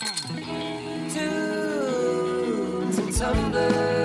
Tunes and tumblers.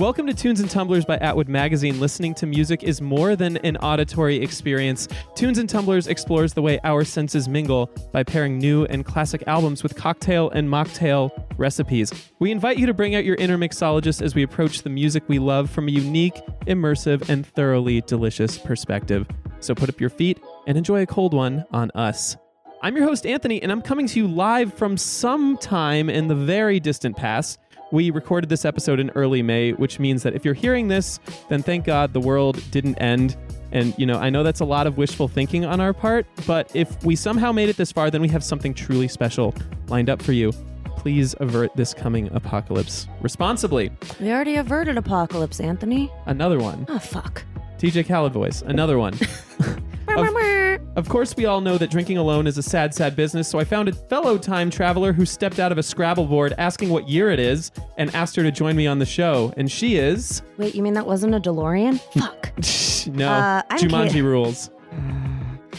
Welcome to Tunes and Tumblers by Atwood Magazine. Listening to music is more than an auditory experience. Tunes and Tumblers explores the way our senses mingle by pairing new and classic albums with cocktail and mocktail recipes. We invite you to bring out your inner mixologist as we approach the music we love from a unique, immersive, and thoroughly delicious perspective. So put up your feet and enjoy a cold one on us. I'm your host, Anthony, and I'm coming to you live from some time in the very distant past. We recorded this episode in early May, which means that if you're hearing this, then thank God the world didn't end. And, you know, I know that's a lot of wishful thinking on our part, but if we somehow made it this far, then we have something truly special lined up for you. Please avert this coming apocalypse responsibly. We already averted apocalypse, Anthony. Another one. Oh, fuck. TJ voice. Another one. Of- course, we all know that drinking alone is a sad, sad business, so I found a fellow time traveler who stepped out of a Scrabble board asking what year it is and asked her to join me on the show. And she is. Wait, you mean that wasn't a DeLorean? Fuck. no, Uh, I'm Jumanji Kate. rules.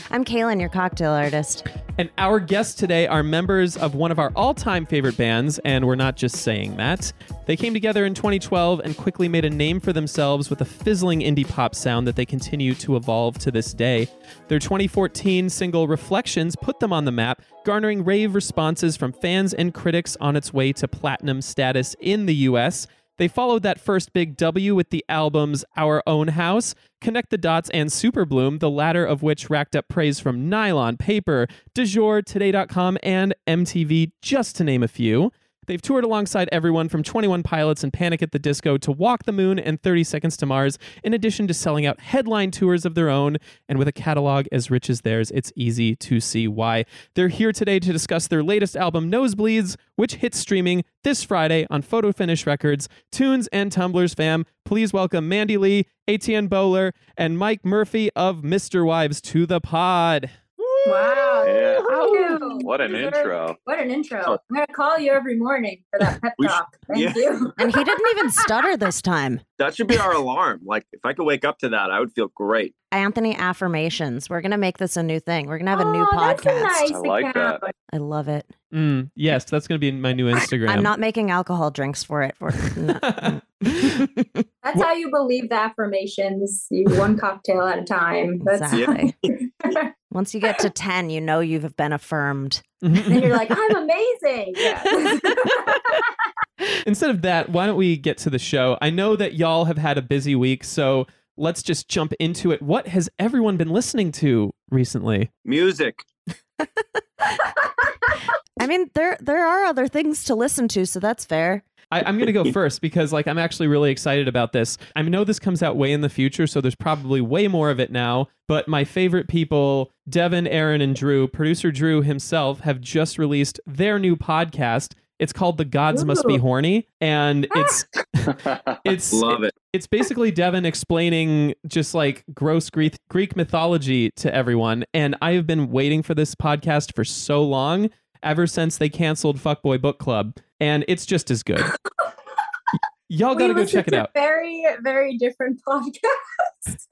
I'm Kaylin, your cocktail artist. And our guests today are members of one of our all time favorite bands, and we're not just saying that. They came together in 2012 and quickly made a name for themselves with a fizzling indie pop sound that they continue to evolve to this day. Their 2014 single Reflections put them on the map, garnering rave responses from fans and critics on its way to platinum status in the US. They followed that first big W with the albums Our Own House, Connect the Dots, and Super Bloom, the latter of which racked up praise from Nylon, Paper, Du Today.com, and MTV, just to name a few. They've toured alongside everyone from 21 Pilots and Panic at the Disco to Walk the Moon and 30 Seconds to Mars, in addition to selling out headline tours of their own. And with a catalog as rich as theirs, it's easy to see why. They're here today to discuss their latest album, Nosebleeds, which hits streaming this Friday on Photo Finish Records. Tunes and Tumblers fam, please welcome Mandy Lee, Etienne Bowler, and Mike Murphy of MisterWives to the pod. Wow. Yeah. Thank you. What an You deserve- intro. What an intro. I'm going to call you every morning for that pep We sh- talk. Thank yeah. you. And he didn't even stutter this time. That should be our alarm. Like if I could wake up to that, I would feel great. Anthony affirmations. We're going to make this a new thing. We're going to have a new Oh, that's podcast. nice I like account. I love it. Mm, yes, that's going to be my new Instagram. I'm not making alcohol drinks for it. For no. That's how you believe the affirmations. You one cocktail at a time. That's exactly. Once you get to 10, you know you've been affirmed. Mm-hmm. And you're like, I'm amazing. Yeah. Instead of that, why don't we get to the show? I know that y'all have had a busy week, so let's just jump into it. What has everyone been listening to recently? Music. I mean, there there are other things to listen to, so that's fair. I, I'm going to go first because, like, I'm actually really excited about this. I know this comes out way in the future, so there's probably way more of it now. But my favorite people, Devin, Aaron, and Drew, producer Drew himself, have just released their new podcast. It's called The Gods Must Be Horny, and ah. it's it's Love it. it's basically Devin explaining just like gross Greek Greek mythology to everyone. And I have been waiting for this podcast for so long, ever since they canceled Fuckboy Book Club, and it's just as good. Y'all gotta go listen check it out. Very, very different podcast.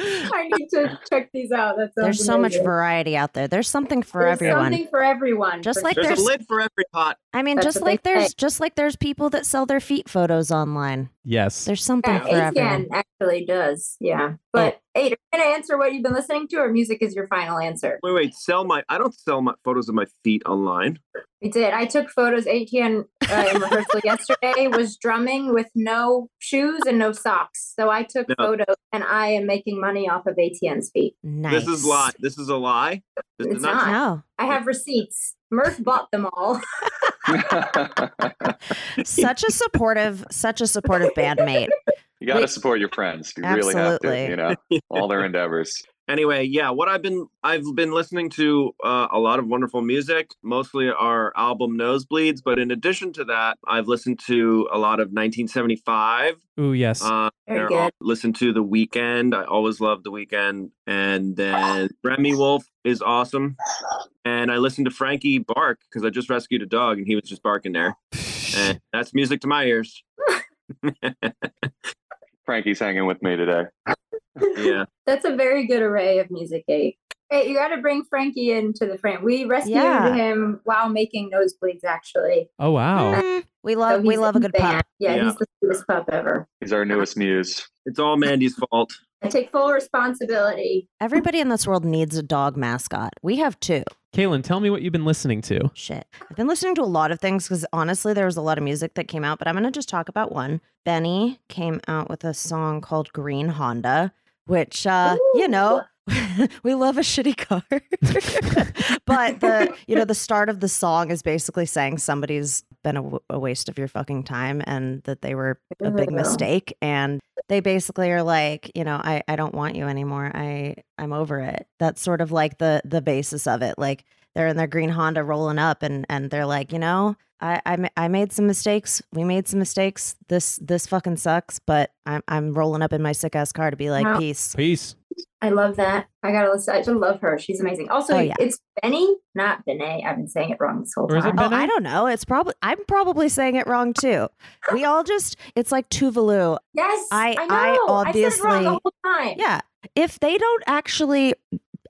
I need to check these out. That sounds There's so much variety out there. There's something for There's everyone. Something for everyone. Just for like sure. There's, there's- a lid for every pot. I mean, That's just like there's say. just like there's people that sell their feet photos online. Yes. There's something Yeah, for everyone. Actually does. Yeah. Oh. But hey, are going to answer what you've been listening to, or music is your final answer? Wait, wait. Sell my. I don't sell my photos of my feet online. We did. I took photos. Etienne uh, in rehearsal yesterday was drumming with no shoes and no socks. So I took No. photos, and I am making money off of Etienne's feet. Nice. This is lie. This is a lie. This It's is not. not. No. I have receipts. Murph bought them all. Such a supportive, such a supportive bandmate. you got to support your friends. You really have to, you know, all their endeavors. Anyway, yeah, what I've been I've been listening to uh, a lot of wonderful music, mostly our album Nosebleeds, but in addition to that, I've listened to a lot of 1975. Ooh, yes. Uh, Very good. all- listen to The Weeknd. I always love The Weeknd, and then Remi Wolf is awesome. And I listened to Frankie bark because I just rescued a dog and he was just barking there, and that's music to my ears. Frankie's hanging with me today. yeah. That's a very good array of music, Kate. Hey, you got to bring Frankie into the frame. We rescued Yeah. him while making nosebleeds, actually. oh, wow. Mm, we So love we love a good the band. pup. Yeah, Yeah. he's the sweetest pup ever. He's our newest muse. It's all Mandy's fault. I take full responsibility. Everybody in this world needs a dog mascot. We have two. Kaylin, tell me what you've been listening to. Shit. I've been listening to a lot of things because honestly, there was a lot of music that came out, but I'm going to just talk about one. Benee came out with a song called Green Honda, which, uh, you know, we love a shitty car. but the, you know, the start of the song is basically saying somebody's been a, w- a waste of your fucking time and that they were a big uh, mistake. And they basically are like, you know, I, I don't want you anymore. I, I'm over it. That's sort of like the, the basis of it. Like, they're in their green Honda rolling up and and they're like, you know, I I, I made some mistakes. We made some mistakes. This this fucking sucks, but I'm I'm rolling up in my sick ass car to be like, Wow. peace. Peace. I love that. I gotta listen. I just love her. She's amazing. Also, Oh, yeah. it's Benny, not Benet. I've been saying it wrong this whole Or is it time. Oh, I don't know. It's probably I'm probably saying it wrong too. We all just it's like Tove Lo. yes, I- I, I know. I said it wrong the obviously- whole time. Yeah. If they don't actually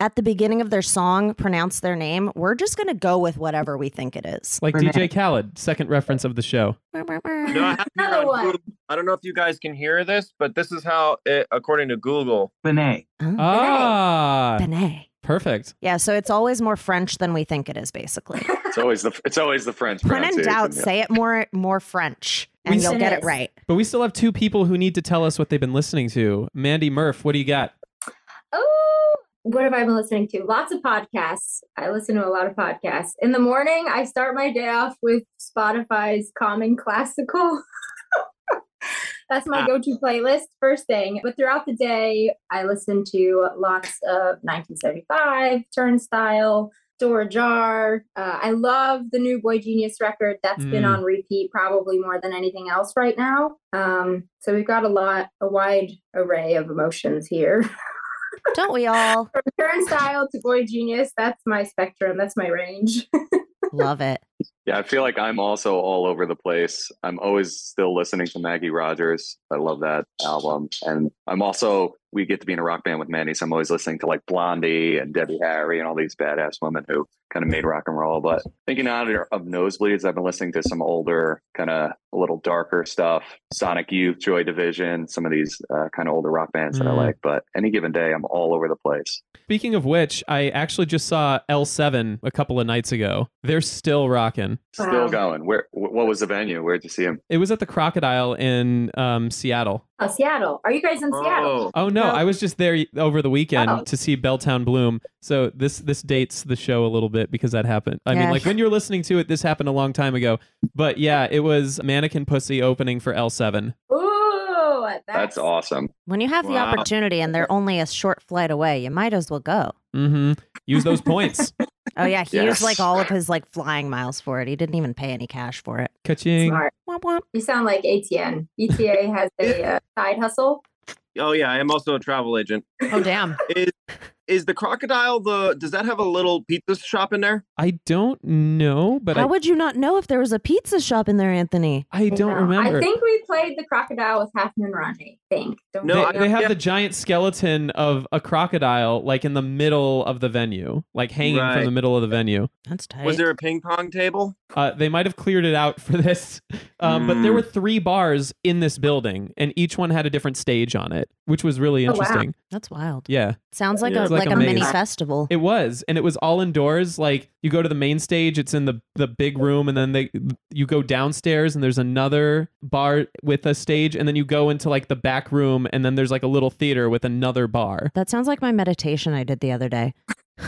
at the beginning of their song pronounce their name, we're just gonna go with whatever we think it is. Like DJ Khaled, second reference of the show. No, I, have Another on one. I don't know if you guys can hear this, but this is how, it, according to Google, Benet. Huh? Ah, Benet. perfect. Yeah, so it's always more French than we think it is, basically. It's always the it's always the French when in doubt, yeah. say it more more French, and We you'll get it. it right. But we still have two people who need to tell us what they've been listening to. Mandy Murph, what do you got? What have I been listening to? Lots of podcasts. I listen to a lot of podcasts. In the morning, I start my day off with Spotify's Common Classical. That's my Ah. go to playlist, first thing. But throughout the day, I listen to lots of 1975, Turnstile, Dora Jar. Uh, I love the new boygenius record. That's been Mm. on repeat probably more than anything else right now. Um, so we've got a lot, a wide array of emotions here. Don't we all From Turnstile to boygenius, that's my spectrum. That's my range. love it? Yeah, I feel like I'm also all over the place. I'm always still listening to Maggie Rogers. I love that album. And I'm also, we get to be in a rock band with Mandy. So I'm always listening to like Blondie and Debbie Harry and all these badass women who kind of made rock and roll. But thinking out of Nosebleeds, I've been listening to some older, kind of a little darker stuff Sonic Youth, Joy Division, some of these uh, kind of older rock bands that I Mm. like. But any given day, I'm all over the place. Speaking of which, I actually just saw L7 a couple of nights ago. They're still rocking. Still going. Where? What was the venue? Where'd you see him? It was at the Crocodile in um, Seattle. Oh, Seattle. Are you guys in Seattle? oh, Oh no, No. I was just there over the weekend Oh. to see Belltown Bloom. So this this dates the show a little bit because that happened. I mean, like when you're listening to it, this happened a long time ago. But yeah, it was Mannequin Pussy opening for L7. Ooh, that's, That's awesome. When you have the opportunity and they're only a short flight away, you might as well go. Mm-hmm. Use those points. Oh yeah, he used like all of his like flying miles for it. He didn't even pay any cash for it. Ka-ching. Smart. Womp womp. You sound like Etienne. Etienne has a uh, side hustle. oh yeah, I am also a travel agent. Oh damn. Is is the crocodile the? Does that have a little pizza shop in there? I don't know, but I, How would you not know if there was a pizza shop in there, Anthony? I don't No, remember. I think we played the crocodile with Half Moon Ronnie. I think. Don't No, they, know. I- they have yeah. the giant skeleton of a crocodile like in the middle of the venue, like hanging from the middle of the venue. That's tight. Was there a ping pong table? Uh, they might have cleared it out for this, um, but there Mm. were three bars in this building, and each one had a different stage on it, which was really Oh, wow. interesting. That's wild. Yeah, Sounds like Yeah. a It's like, a mini festival. It was, and it was all indoors. Like you go to the main stage, it's in the the big room, and then they you go downstairs, and there's another bar with a stage, and then you go into like the back room, and then there's like a little theater with another bar. That sounds like my meditation I did the other day.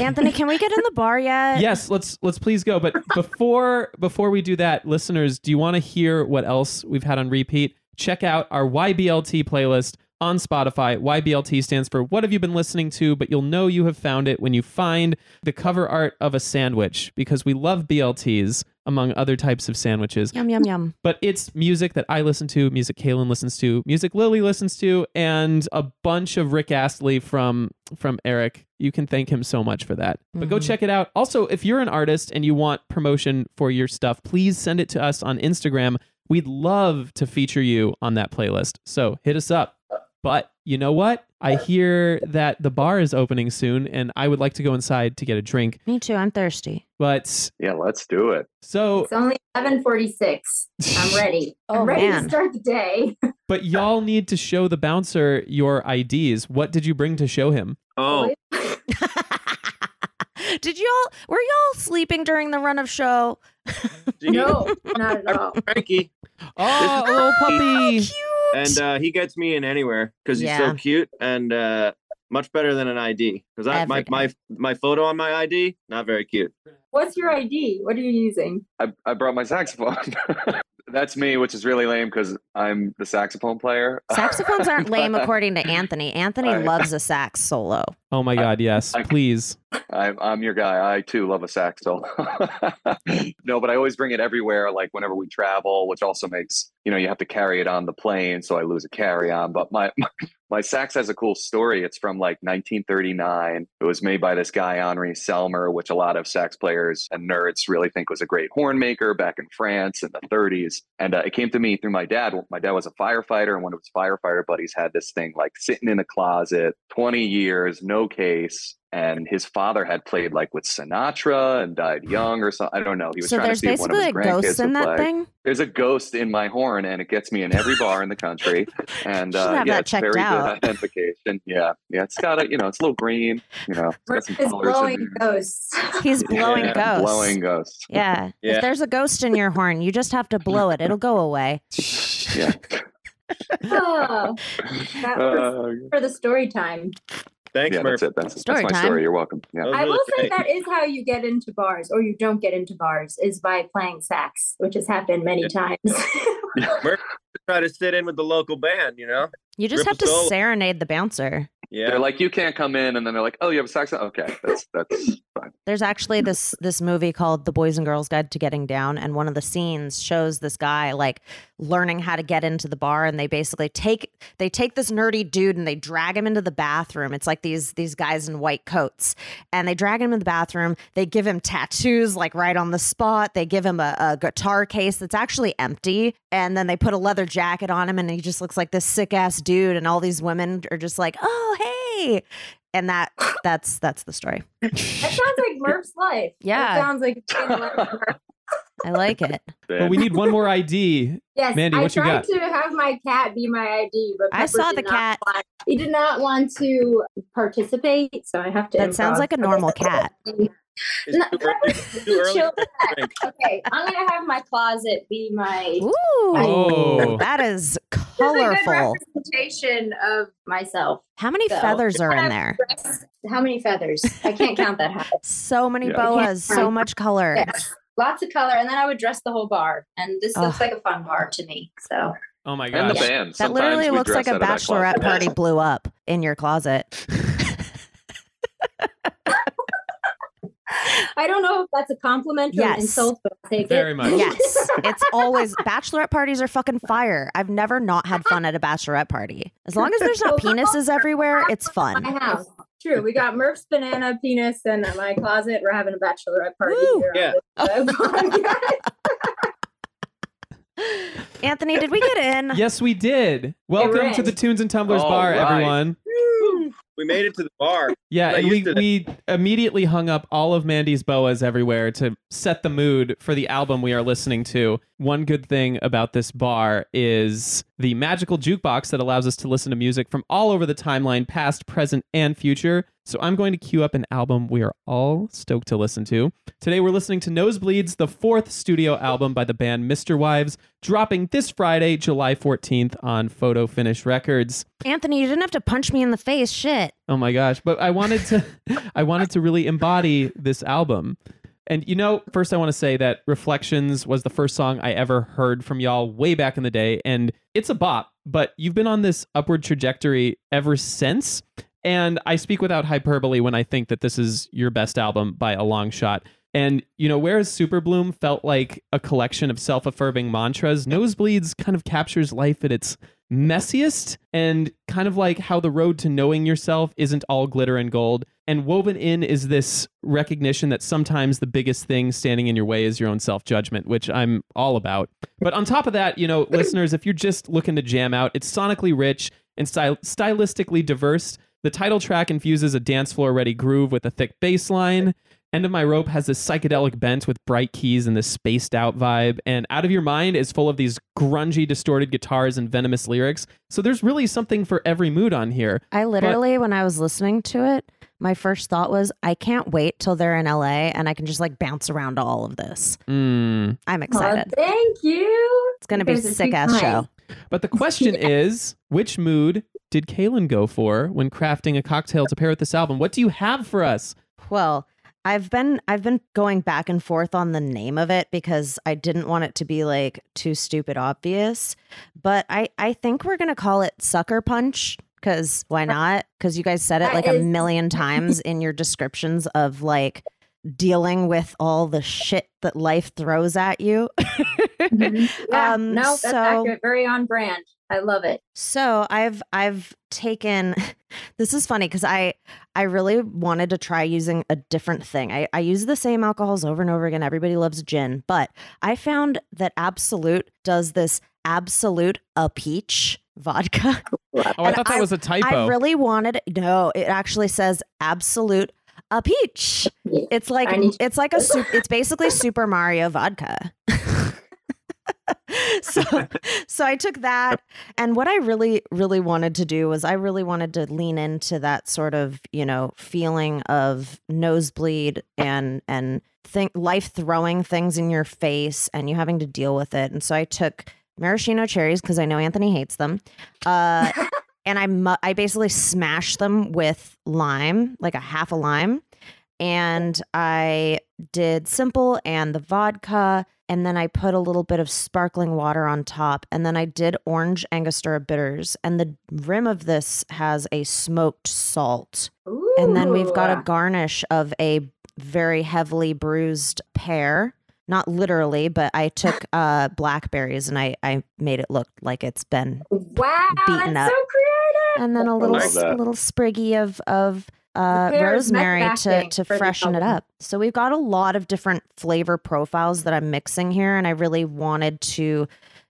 Anthony, can we get in the bar yet? yes, let's let's please go. But before before we do that, listeners, do you want to hear what else we've had on repeat? Check out our YBLT playlist on Spotify. YBLT stands for What Have You Been Listening To? But you'll know you have found it when you find the cover art of a sandwich because we love BLTs among other types of sandwiches. Yum yum yum. But it's music that I listen to, music Kaylin listens to, music Lily listens to, and a bunch of Rick Astley from from Eric. You can thank him so much for that. But go Mhm. check it out. Also, if you're an artist and you want promotion for your stuff, please send it to us on Instagram. We'd love to feature you on that playlist. So hit us up. But you know what? I hear that the bar is opening soon, and I would like to go inside to get a drink. Me too. I'm thirsty. But Yeah, let's do it. so, It's only 1146. I'm ready. Oh, I'm ready man. to start the day. but y'all need to show the bouncer your IDs. What did you bring to show him? Oh, Did y'all were y'all sleeping during the run of show? no, not at all. Frankie. Oh, a little puppy. Cute. And uh, he gets me in anywhere because he's Yeah. so cute and uh, much better than an ID. Because I my, Every my my photo on my ID not very cute. What's your ID? What are you using? I, I brought my saxophone. That's me, which is really lame because I'm the saxophone player. Saxophones aren't lame according to Anthony. Anthony I- loves a sax solo. Oh my God, yes, I- please. I'm, I'm your guy. I too love a saxo. no, but I always bring it everywhere, like whenever we travel, which also makes, you know, you have to carry it on the plane. So I lose a carry on. But my, my, my sax has a cool story. It's from like 1939. It was made by this guy, Henri Selmer, which a lot of sax players and nerds really think was a great horn maker back in France in the 30s. And uh, it came to me through my dad. My dad was a firefighter, and one of his firefighter buddies had this thing like sitting in a closet, 20 years, no case and his father had played like with Sinatra and died young or something. I don't know. He was So trying to there's see if one of his a grandkids ghost in would that play. thing. There's a ghost in my horn, and it gets me in every bar in the country. And uh, yeah, it's very out. good identification. Yeah, yeah. It's got a, you know, it's a little green. You know, it's got some is colors blowing ghosts. He's blowing Yeah, ghosts. Blowing ghosts. Yeah. Yeah. If there's a ghost in your horn, you just have to blow it. It'll go away. Yeah. oh, that was Uh, for the story time. Thanks, yeah, Murph. that's it. That's, Story that's my time. story. You're welcome. Yeah. That I will say that is how you get into bars, or you don't get into bars, is by playing sax, which has happened many Yeah. times. Murph try to sit in with the local band, you know? You just Rip have to solo. serenade the bouncer. Yeah. They're like, you can't come in, and then they're like, oh, you have a saxophone. Okay, that's that's fine. There's actually this this movie called The Boys and Girls Guide to Getting Down, and one of the scenes shows this guy like learning how to get into the bar, and they basically take they take this nerdy dude and they drag him into the bathroom. It's like these these guys in white coats, and they drag him in the bathroom. They give him tattoos like right on the spot. They give him a, a guitar case that's actually empty, and then they put a leather jacket on him, and he just looks like this sick ass dude. And all these women are just like, "Oh, hey." And that that's that's the story. that sounds like Murph's life. Yeah. That sounds like being like I like it. But we need one more ID. Yes, Mandy, I what you tried got? to have my cat be my ID, but I saw the cat. want- he did not want to participate, so I have to. That sounds like a normal cat. It's No, too early, too early chill for cat. drink. Okay, I'm gonna have my closet be my Ooh, Oh. that is This is a good colorful. representation of myself. How many So- feathers are in there? How many feathers? I can't count that high. So many Yeah. boas, so much color. Yes. Lots of color, and then I would dress the whole bar, and this looks like a fun bar to me. So Oh my god! and the gosh. band. That Sometimes literally looks like a out of that bachelorette party blew up in your closet. I don't know if that's a compliment or Yes. an insult, but I'll take Very it. much. Yes, it's always bachelorette parties are fucking fire. I've never not had fun at a bachelorette party. As long as there's not penises everywhere, it's fun. My house. True. We got Murph's banana penis in my closet. We're having a bachelorette party. Woo. here Yeah. on this, podcast. Anthony, did we get in? Yes, we did. Welcome to the Tunes and Tumblers All bar, right. everyone. We We made it to the bar. Yeah, and we, to- we immediately hung up all of Mandy's boas everywhere to set the mood for the album we are listening to. One good thing about this bar is the magical jukebox that allows us to listen to music from all over the timeline, past, present, and future. So I'm going to queue up an album we are all stoked to listen to. Today we're listening to Nosebleeds, the fourth studio album by the band MisterWives, dropping this Friday, July 14th on Photo Finish Records. Anthony, you didn't have to punch me in the face. Shit. Oh my gosh! But I wanted to, I wanted to really embody this album. And you know, first I want to say that Reflections was the first song I ever heard from y'all way back in the day, and it's a bop. But you've been on this upward trajectory ever since. And I speak without hyperbole when I think that this is your best album by a long shot. And you know, whereas Super Bloom felt like a collection of self-affirming mantras, Nosebleeds kind of captures life at its messiest and kind of like how the road to knowing yourself isn't all glitter and gold. And woven in is this recognition that sometimes the biggest thing standing in your way is your own self judgment, which I'm all about. But on top of that, you know, listeners, if you're just looking to jam out, it's sonically rich and styl- stylistically diverse. The title track infuses a dance floor ready groove with a thick bass line. End of My Rope has this psychedelic bent with bright keys and this spaced out vibe. And Out of Your Mind is full of these grungy, distorted guitars and venomous lyrics. So there's really something for every mood on here. I literally, when I was listening to it, my first thought was, I can't wait till they're in LA and I can just like bounce around to all of this. Mm. I'm Aw, excited. thank you. It's going to be a sick ass show. But the question is, which mood did Kaylin go for when crafting a cocktail to pair with this album? What do you have for us? Well, I've been I've been going back and forth on the name of it because I didn't want it to be like too stupid obvious. But I I think we're gonna call it Sucker Punch because why not? Because you guys said it like a million times in your descriptions of like dealing with all the shit that life throws at you. Mhm. Yeah, Um, no, that's so- accurate. Very on brand. I love it. So I've I've taken this is funny because I I really wanted to try using a different thing. I, I use the same alcohols over and over again. Everybody loves gin, but I found that Absolut does this absolute a peach vodka. Oh, I And thought that I- was a typo. I really wanted no, it actually says absolute a peach. It's like it's like a soup. It's basically Super Mario vodka. so so I took that and what I really really wanted to do was I really wanted to lean into that sort of, you know, feeling of nosebleed and and think life throwing things in your face and you having to deal with it. And so I took maraschino cherries because I know Anthony hates them. Uh and I mu- I basically smashed them with lime, like a half a lime, and I did simple and the vodka, and then I put a little bit of sparkling water on top, and then I did orange Angostura bitters, and the rim of this has a smoked salt, and then we've got a garnish of a very heavily bruised pear. Not literally, but I took uh, blackberries and I, I made it look like it's been wow, beaten that's up. so creative. and then a little love s- that. little spriggy of of uh, rosemary to to freshen it up. So we've got a lot of different flavor profiles that I'm mixing here, and I really wanted to,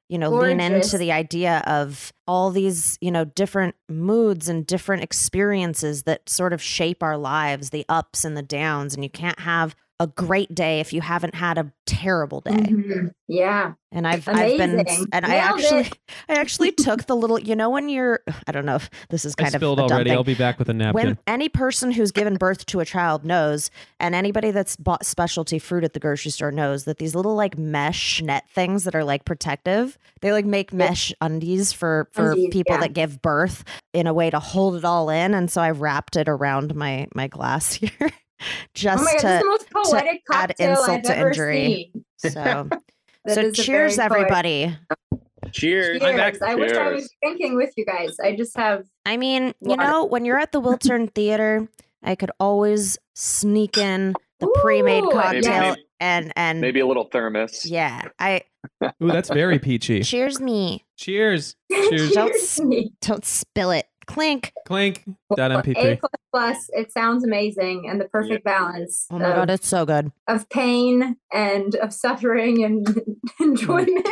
you know, lean into the idea of all these, you know, different moods and different experiences that sort of shape our lives, the ups and the downs, and you can't have a great day if you haven't had a terrible day Mhm. Yeah. and I've I've been Amazing. and I actually it. I actually took the little you know when you're I don't know if this is I kind of spilled a already. I'll be back with a napkin. when any person who's given birth to a child knows and anybody that's bought specialty fruit at the grocery store knows that these little like mesh net things that are like protective they like make mesh undies for for Undies, people yeah. that give birth in a way to hold it all in and so I wrapped it around my my glass here just oh my god, to this the most poetic add insult I've to injury. seen. so so cheers everybody Cheers. I'm back. Cheers. I wish I was drinking with you guys. I just have I mean, you Water. know, when you're at the Wiltern Theater, I could always sneak in the pre-made cocktail maybe- and and Maybe a little thermos. yeah, I Ooh, that's very peachy. cheers me. Cheers. Cheers. Cheers. me. Don't spill it. Clink. Clink. Dot A MP3. plus plus. It sounds amazing and the perfect balance Oh my of, god, it's so good. of pain and of suffering and enjoyment.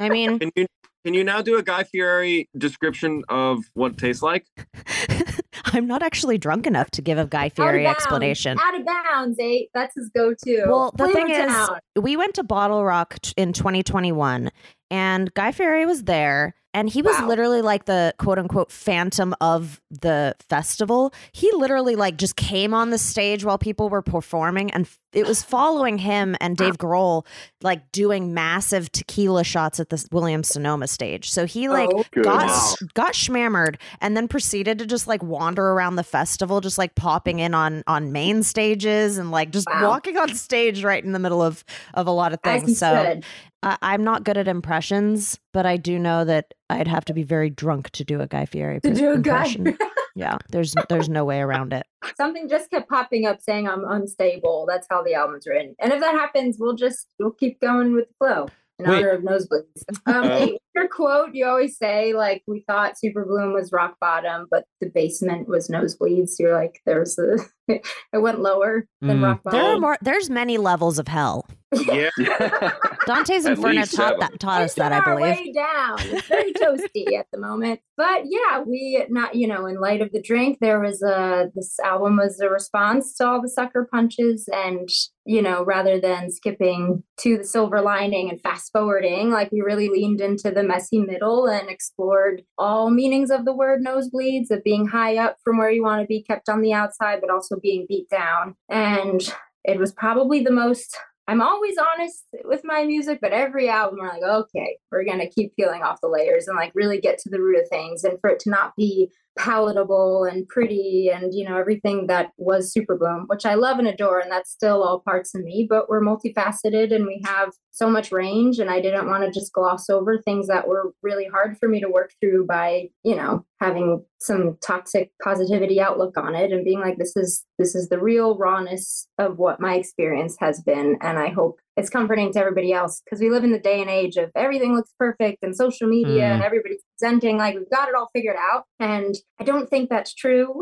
I mean, Can you can you now do a Guy Fieri description of what it tastes like? I'm not actually drunk enough to give a Guy Out Fieri bounds. explanation. Out of bounds, eight. That's his go-to. Well, the thing is, Town. we went to BottleRock t- in 2021 and Guy Fieri was there and he was Wow. literally like the quote unquote phantom of the festival. He literally like just came on the stage while people were performing and it was following him and Dave Grohl like doing massive tequila shots at the Williams Sonoma stage. So he like Oh, got got schmammered and then proceeded to just like wander around the festival just like popping in on on main stages and like just Wow. walking on stage right in the middle of of a lot of things so should. I, i'm not good at impressions but i do know that i'd have to be very drunk to do a guy fieri to pr- do a guy. impression yeah there's there's no way around it Something just kept popping up saying I'm unstable. That's how the album's written. And if that happens, we'll just we'll keep going with the flow in Wait. honor of nosebleeds. Um, Oh. Hey, your quote you always say like we thought Super Bloom was rock bottom, but the basement was nosebleeds. You're like there's a it went lower than Mm. rock bottom. there are more there's many levels of hell Yeah. dante's Inferno taught that taught us that i believe way down. It's very toasty at the moment, but yeah, we not you know in light of the drink, there was a this album was a response to all the sucker punches, and you know rather than skipping to the silver lining and fast forwarding, like we really leaned into the messy middle and explored all meanings of the word nosebleeds of being high up from where you want to be, kept on the outside, but also being beat down, and it was probably the most I'm always honest with my music, but every album we're like, okay, we're gonna keep peeling off the layers and like really get to the root of things, and for it to not be palatable and pretty and you know everything that was Super Bloom, which I love and adore, and that's still all parts of me. But we're multifaceted and we have so much range, and I didn't want to just gloss over things that were really hard for me to work through by you know having some toxic positivity outlook on it and being like, this is this is the real rawness of what my experience has been, and I hope it's comforting to everybody else because we live in the day and age of everything looks perfect and social media Mm. and everybody's presenting like we've got it all figured out. And i don't think that's true.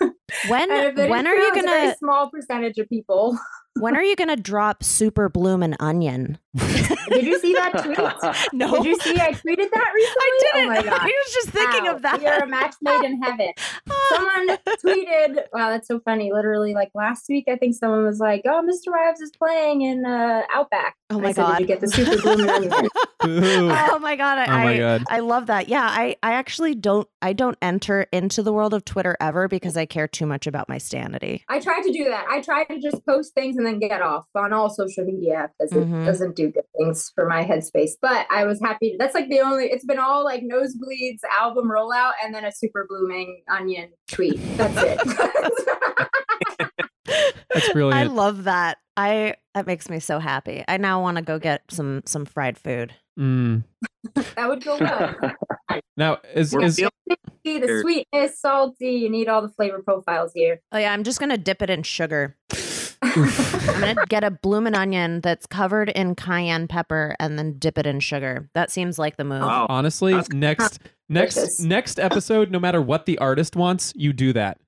When And if it is when are true, you it's a very gonna small percentage of people when are you gonna drop super bloom and onion did you see that tweet no did you see i tweeted that recently I didn't. oh my god I was just thinking Wow, of that. are a match made in heaven someone tweeted wow that's so funny literally like last week i think someone was like oh MisterWives is playing in uh outback Oh I my said, God. did you get the super bloom and onion oh my god! I, Oh my God. I love that. Yeah, I I actually don't I don't enter into the world of Twitter ever because I care too much about my sanity. I try to do that. I try to just post things and then get off on all social media because Mhm. it doesn't do good things for my headspace. But I was happy. That's like the only. It's been all like nosebleeds, album rollout, and then a super blooming onion tweet. That's it. That's brilliant. I love that. I that makes me so happy. I now want to go get some some fried food. Mm. that would go well. Now, is, is the sweetness, salty. You need all the flavor profiles here. Oh yeah, I'm just gonna dip it in sugar. I'm gonna get a bloomin' onion that's covered in cayenne pepper and then dip it in sugar. That seems like the move. Wow. honestly That's next next delicious. next episode no matter what the artist wants you do that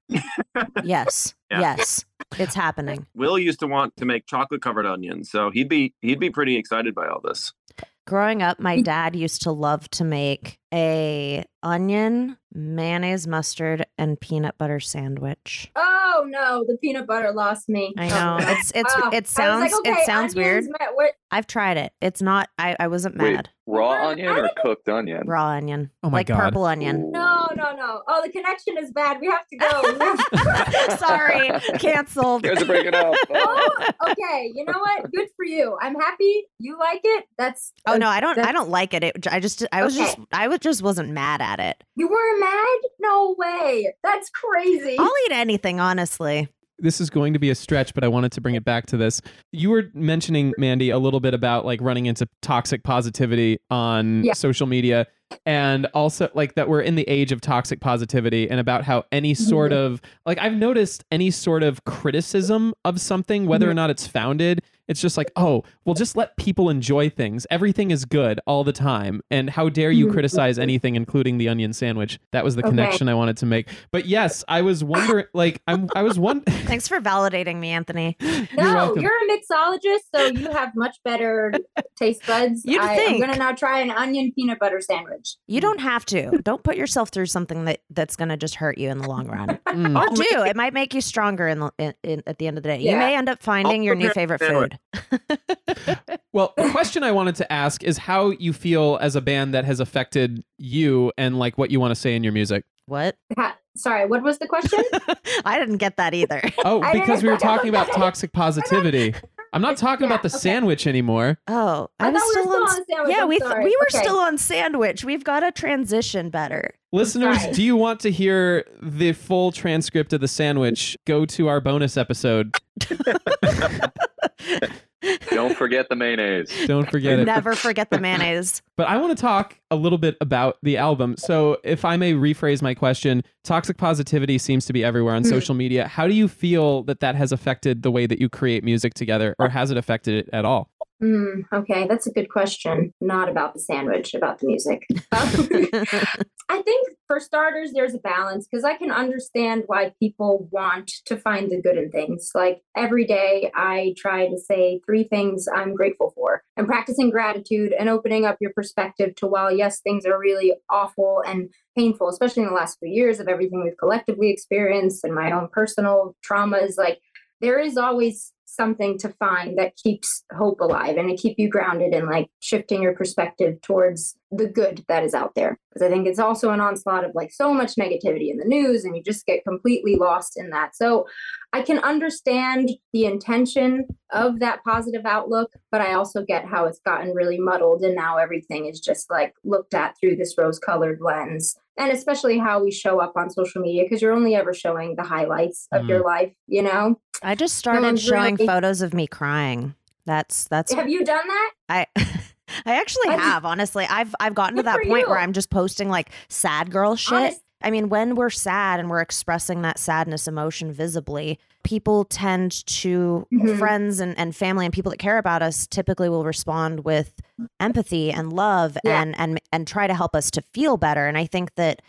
Yes, Yeah. yes, it's happening. Will used to want to make chocolate covered onions, so he'd be he'd be pretty excited by all this. Growing up, my dad used to love to make a onion, mayonnaise, mustard, and peanut butter sandwich. Oh no, the peanut butter lost me. I know no. it's it's Oh, it sounds like, okay, it sounds weird. onions, ma- I've tried it. It's not. I I wasn't Wait, mad. raw Well, onion or cooked onion? Raw onion, Oh my like God. purple onion. Ooh. No, no, no. Oh, the connection is bad. We have to go. We have to- Sorry, canceled. You guys are breaking up. oh, okay. You know what? Good for you. I'm happy you like it. That's Oh no, I don't. I don't like it. it. I just. I was Okay. just. I was just wasn't mad at it. You weren't mad? No way. That's crazy. I'll eat anything, honestly. this is going to be a stretch but i wanted to bring it back to this you were mentioning mandy a little bit about like running into toxic positivity on Yeah. social media and also like that we're in the age of toxic positivity and about how any sort Mm-hmm. of like i've noticed any sort of criticism of something whether Mm-hmm. or not it's founded it's just like, oh, well, just let people enjoy things. Everything is good all the time. And how dare you Mhm. criticize anything, including the onion sandwich? That was the Okay. connection I wanted to make. But yes, I was wondering, like, I'm, I was wondering. Thanks for validating me, Anthony. You're No, welcome. you're a mixologist, so you have much better taste buds. You'd I, think. am gonna now try an onion peanut butter sandwich. You don't have to. Don't put yourself through something that that's going to just hurt you in the long run. Mm. Or do. It might make you stronger in the in, in, at the end of the day. You may end up finding your new favorite a food. Well, the question I wanted to ask is how you feel as a band that has affected you and like what you want to say in your music. What? Ha- Sorry, what was the question? I didn't get that either. Oh, because we were talking about toxic positivity. I'm not talking Yeah, about the okay. sandwich anymore. Oh, I I, was thought we still, were still on. on sandwich. Yeah, I'm we th- sorry. we were Okay. still on sandwich. We've got to transition better. Listeners, do you want to hear the full transcript of the sandwich? Go to our bonus episode. Don't forget the mayonnaise. Don't forget it. Never forget the mayonnaise. But I want to talk a little bit about the album. So, if I may rephrase my question, toxic positivity seems to be everywhere on Hmm. social media. How do you feel that that has affected the way that you create music together, or has it affected it at all? Hmm, okay, that's a good question. Not about the sandwich, about the music. I think for starters, there's a balance because I can understand why people want to find the good in things. Like every day, I try to say three things I'm grateful for and practicing gratitude and opening up your perspective to while, yes, things are really awful and painful, especially in the last few years of everything we've collectively experienced and my own personal traumas. Like there is always something to find that keeps hope alive and to keep you grounded and like shifting your perspective towards the good that is out there. Because i think it's also an onslaught of like so much negativity in the news and you just get completely lost in that. So i can understand the intention of that positive outlook but i also get how it's gotten really muddled and now everything is just like looked at through this rose colored lens. And especially how we show up on social media because you're only ever showing the highlights of your mm. life you know I just started one's showing really- photos of me crying. That's that's have you done that I I actually Have have, honestly. I've I've gotten to that point where. I'm just posting like sad girl shit. Honest- I mean, when we're sad and we're expressing that sadness emotion visibly, people tend to Mhm. friends and, and family and people that care about us typically will respond with empathy and love Yeah. and and and try to help us to feel better. And I think that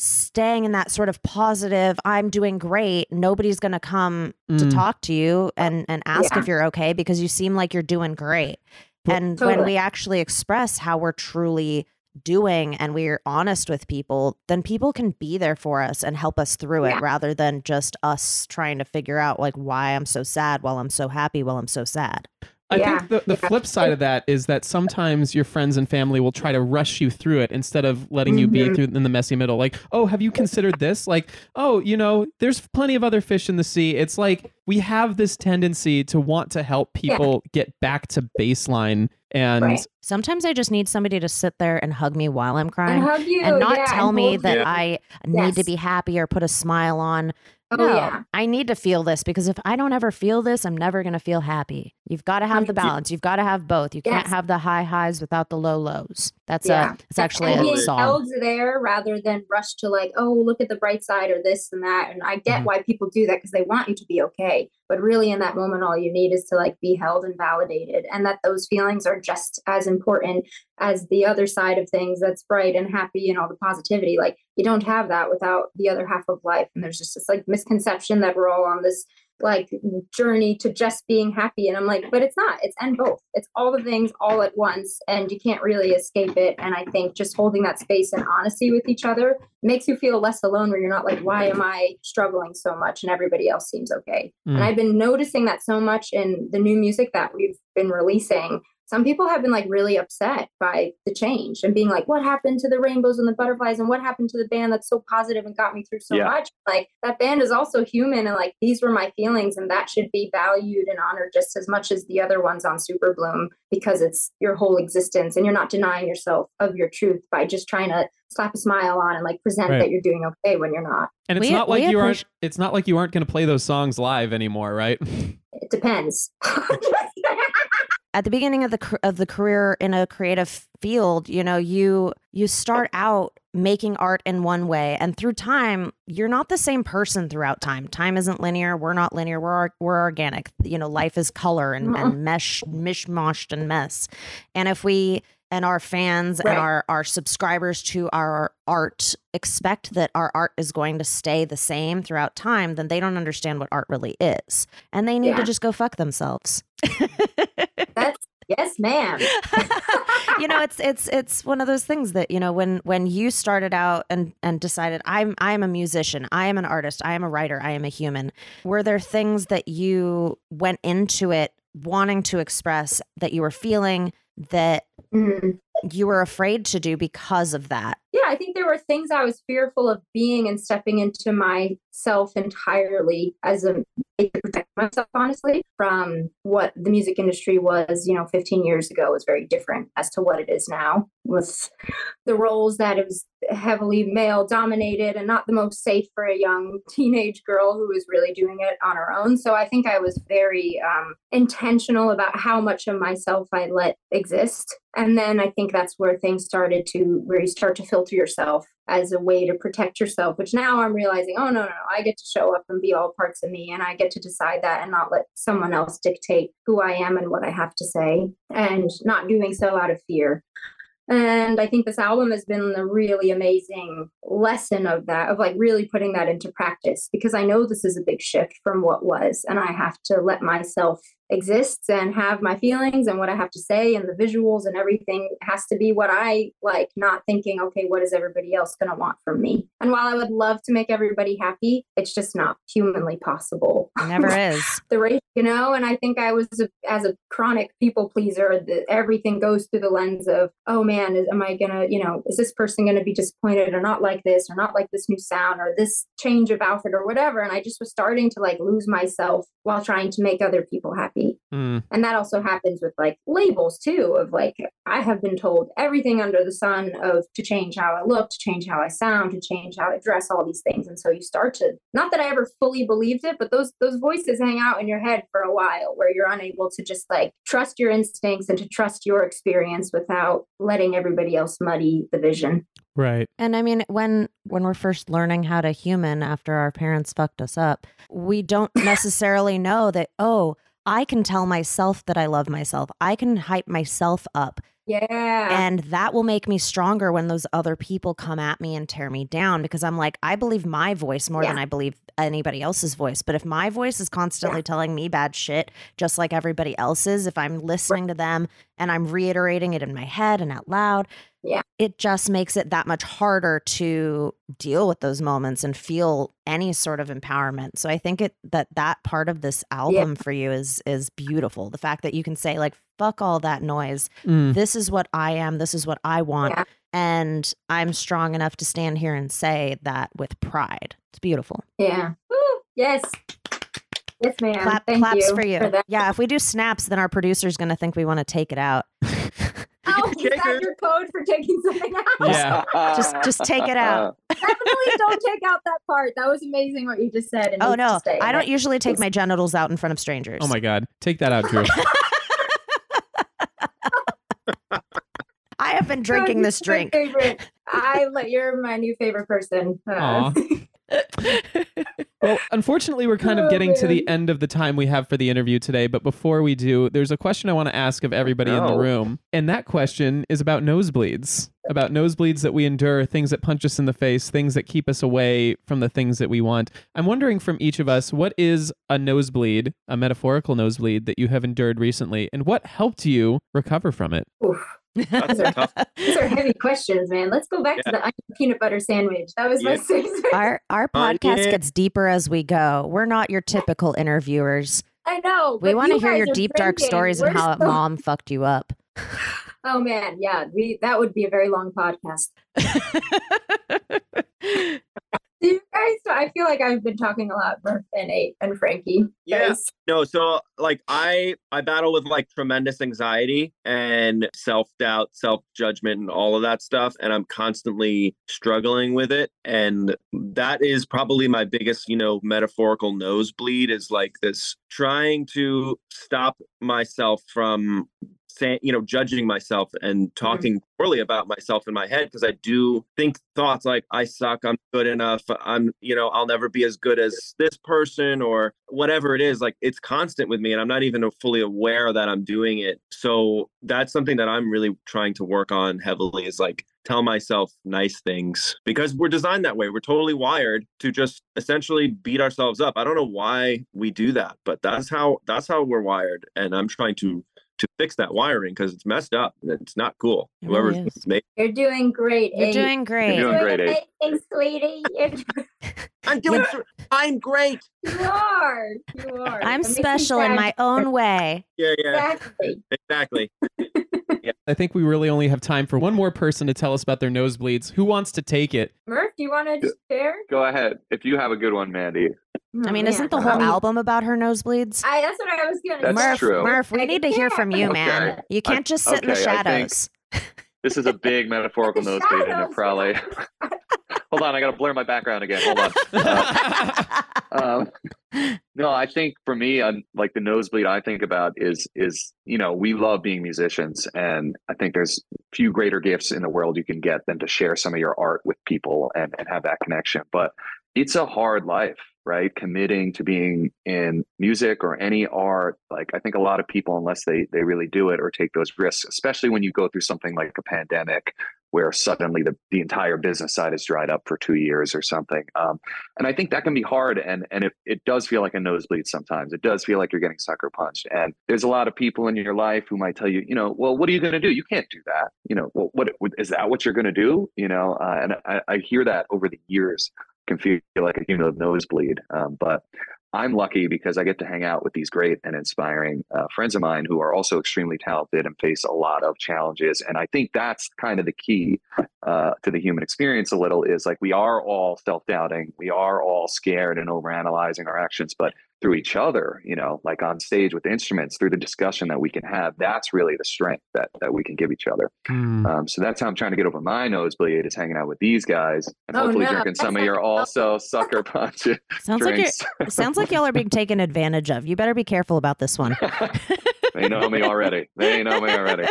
staying in that sort of positive, I'm doing great, nobody's gonna come to Mm. talk to you and and ask Yeah. if you're okay because you seem like you're doing great. Well- And when we actually express how we're truly doing and we're honest with people, then people can be there for us and help us through it Yeah. rather than just us trying to figure out like why I'm so sad while I'm so happy while I'm so sad. I Yeah, think the, the yeah. flip side of that is that sometimes your friends and family will try to rush you through it instead of letting you be Mhm. through in the messy middle. Like, oh, have you considered this? Like, oh, you know, there's plenty of other fish in the sea. It's like we have this tendency to want to help people get back to baseline. And Right. Sometimes I just need somebody to sit there and hug me while I'm and crying hug you and not yeah, tell and me that you. I need to be happy or put a smile on. oh no, yeah I need to feel this because if I don't ever feel this, I'm never going to feel happy. You've got to have the balance. You've got to have both. You can't have the high highs without the low lows. That's Yeah. a it's actually and a song. held there rather than rush to like oh look at the bright side or this and that and i get Mhm. why people do that because they want you to be okay but really in that moment all you need is to like be held and validated and that those feelings are just as important as the other side of things that's bright and happy and all the positivity like you don't have that without the other half of life and there's just this like misconception that we're all on this like journey to just being happy. And i'm like but it's not it's and both. It's all the things all at once and you can't really escape it. And i think just holding that space and honesty with each other makes you feel less alone where you're not like why am i struggling so much? And everybody else seems okay. Mm. and i've been noticing that so much in the new music that we've been releasing some people have been like really upset by the change and being like what happened to the rainbows and the butterflies and what happened to the band that's so positive and got me through so Yeah. much like that band is also human and like these were my feelings and that should be valued and honored just as much as the other ones on super bloom because it's your whole existence and you're not denying yourself of your truth by just trying to slap a smile on and like present Right. that you're doing okay when you're not and it's We- not like we you aren't it's not like you aren't going to play those songs live anymore, right? it depends at the beginning of the of the career in a creative field, you know, you you start out making art in one way and through time you're not the same person throughout time. Time isn't linear. We're not linear. We're we're organic. You know life is color and, and mesh mishmashed and mess. And if we and our fans Right. and our our subscribers to our art expect that our art is going to stay the same throughout time then they don't understand what art really is. And they need to just go fuck themselves yes, ma'am. you know it's it's it's one of those things that you know when when you started out and and decided i'm i'm a musician i am an artist i am a writer i am a human were there things that you went into it wanting to express that you were feeling that Mm. You were afraid to do because of that yeah, I think there were things I was fearful of being and stepping into myself entirely as a way to protect myself, honestly, from what the music industry was, you know, 15 years ago was very different as to what it is now with the roles that it was heavily male dominated and not the most safe for a young teenage girl who was really doing it on her own. So I think I was very um, intentional about how much of myself I let exist. And then I think that's where things started to, where you start to filter yourself as a way to protect yourself, which now I'm realizing, oh, no, no, no, I get to show up and be all parts of me and I get to decide that and not let someone else dictate who I am and what I have to say and not doing so out of fear. And I think this album has been a really amazing lesson of that, of like really putting that into practice because I know this is a big shift from what was. And I have to let myself exist and have my feelings and what I have to say and the visuals and everything has to be what I like, not thinking, okay, what is everybody else going to want from me? And while I would love to make everybody happy, it's just not humanly possible. it never is the race, you know. And I think I was a, as a chronic people pleaser, that everything goes through the lens of, oh man, is, am I gonna, you know, is this person gonna be disappointed or not like this or not like this new sound or this change of outfit or whatever? And I just was starting to like lose myself while trying to make other people happy. Mm. And that also happens with like labels too, of like, I have been told everything under the sun of to change how I look, to change how I sound, to change how I dress, all these things. And so you start to, not that I ever fully believed it, but those, those voices hang out in your head for a while where you're unable to just like trust your instincts and to trust your experience without letting everybody else muddy the vision. Right. And I mean, when when we're first learning how to human after our parents fucked us up, we don't necessarily know that. Oh, I can tell myself that I love myself. I can hype myself up, Yeah. and that will make me stronger when those other people come at me and tear me down. Because I'm like, I believe my voice more than I believe anybody else's voice. But if my voice is constantly telling me bad shit, just like everybody else's, if I'm listening to them and I'm reiterating it in my head and out loud, Yeah. it just makes it that much harder to deal with those moments and feel any sort of empowerment. So I think it that that part of this album for you is is beautiful. The fact that you can say like fuck all that noise. Mm. This is what I am. This is what I want. Yeah. And I'm strong enough to stand here and say that with pride. It's beautiful. yeah. Woo, yes. Yes, ma'am. Clap, Thank claps you for you. that. yeah, if we do snaps, then our producer's gonna think we want to take it out. Is that your code for taking something out? Yeah. Just- just take it out. Definitely don't take out that part. That was amazing what you just said. and Oh no, stay in I don't usually take my genitals out in front of strangers. Oh my God. Take that out, Drew. I have been drinking You're this drink. Favorite. I let you're my new favorite person. Uh, Aw. Well, unfortunately, we're kind of Oh, getting to the end of the time we have for the interview today. But before we do, there's a question I want to ask of everybody in the room. And that question is about nosebleeds, about nosebleeds that we endure, things that punch us in the face, things that keep us away from the things that we want. I'm wondering from each of us, what is a nosebleed, a metaphorical nosebleed that you have endured recently, and what helped you recover from it? oof. That's a tough. These are heavy questions, man. Let's go back to the onion peanut butter sandwich. That was my Yeah. sixth. Our our Onion. podcast gets deeper as we go. We're not your typical interviewers. I know. We want to you hear your deep dark drinking. stories and We're how so- mom fucked you up. Oh man, yeah, we that would be a very long podcast. Do you guys guys, I feel like I've been talking a lot, Murph and eight and Frankie. Yeah. No, so like I I battle with like tremendous anxiety and self-doubt, self-judgment and all of that stuff and I'm constantly struggling with it and that is probably my biggest, you know, metaphorical nosebleed is like this trying to stop myself from saying, you know, judging myself and mm-hmm. talking poorly about myself in my head because I do think thoughts like I suck, I'm good enough, I'm, you know, I'll never be as good as this person or whatever it is. Like it's constant with me and I'm not even fully aware that I'm doing it. So that's something that I'm really trying to work on heavily is like tell myself nice things because we're designed that way. We're totally wired to just essentially beat ourselves up. I don't know why we do that, but that's how that's how we're wired and I'm trying to to fix that wiring because it's messed up and it's not cool. It Whoever's is. made You're doing great. You're Abe. doing great. You're doing great, Abe. amazing, sweetie. You're doing- I'm doing I'm great. you are. You are. I'm That special in my own way. Yeah, yeah. Exactly. Exactly. I think we really only have time for one more person to tell us about their nosebleeds. Who wants to take it? Murph, do you want to share? Go ahead. If you have a good one, Mandy. I Oh, mean, man. isn't the whole Um, album about her nosebleeds? I, that's what I was going to say. Murph, true. Murph, we I need to hear from you, man. Okay. You can't just sit in the okay, I think- shadows. This is a big metaphorical nosebleed, and shadows. it probably. Hold on, I gotta blur my background again. Hold on. Uh, um, no, I think for me, um, like the nosebleed I think about is is you know we love being musicians, and I think there's few greater gifts in the world you can get than to share some of your art with people and and have that connection. But it's a hard life, right? Committing to being in music or any art, like I think a lot of people, unless they they really do it or take those risks, especially when you go through something like a pandemic where suddenly the, the entire business side is dried up for two years or something. Um, and I think that can be hard. And and it, it does feel like a nosebleed sometimes. It does feel like you're getting sucker punched. And there's a lot of people in your life who might tell you, you know, well, what are you going to do? You can't do that. You know, well, what is that? What you're going to do? You know, uh, and I, I hear that over the years can feel like a know nosebleed. Um, but I'm lucky because I get to hang out with these great and inspiring uh, friends of mine who are also extremely talented and face a lot of challenges. And I think that's kind of the key uh, to the human experience a little is like we are all self doubting, we are all scared and overanalyzing our actions, but through each other, you know, like on stage with instruments, through the discussion that we can have, that's really the strength that that we can give each other. Hmm. Um, so that's how I'm trying to get over my nosebleed is hanging out with these guys and Oh, hopefully no, drinking some that's of your not- also sucker punch Sounds like drinks. you're, sounds like y'all are being taken advantage of. You better be careful about this one. they know me already. They know me already.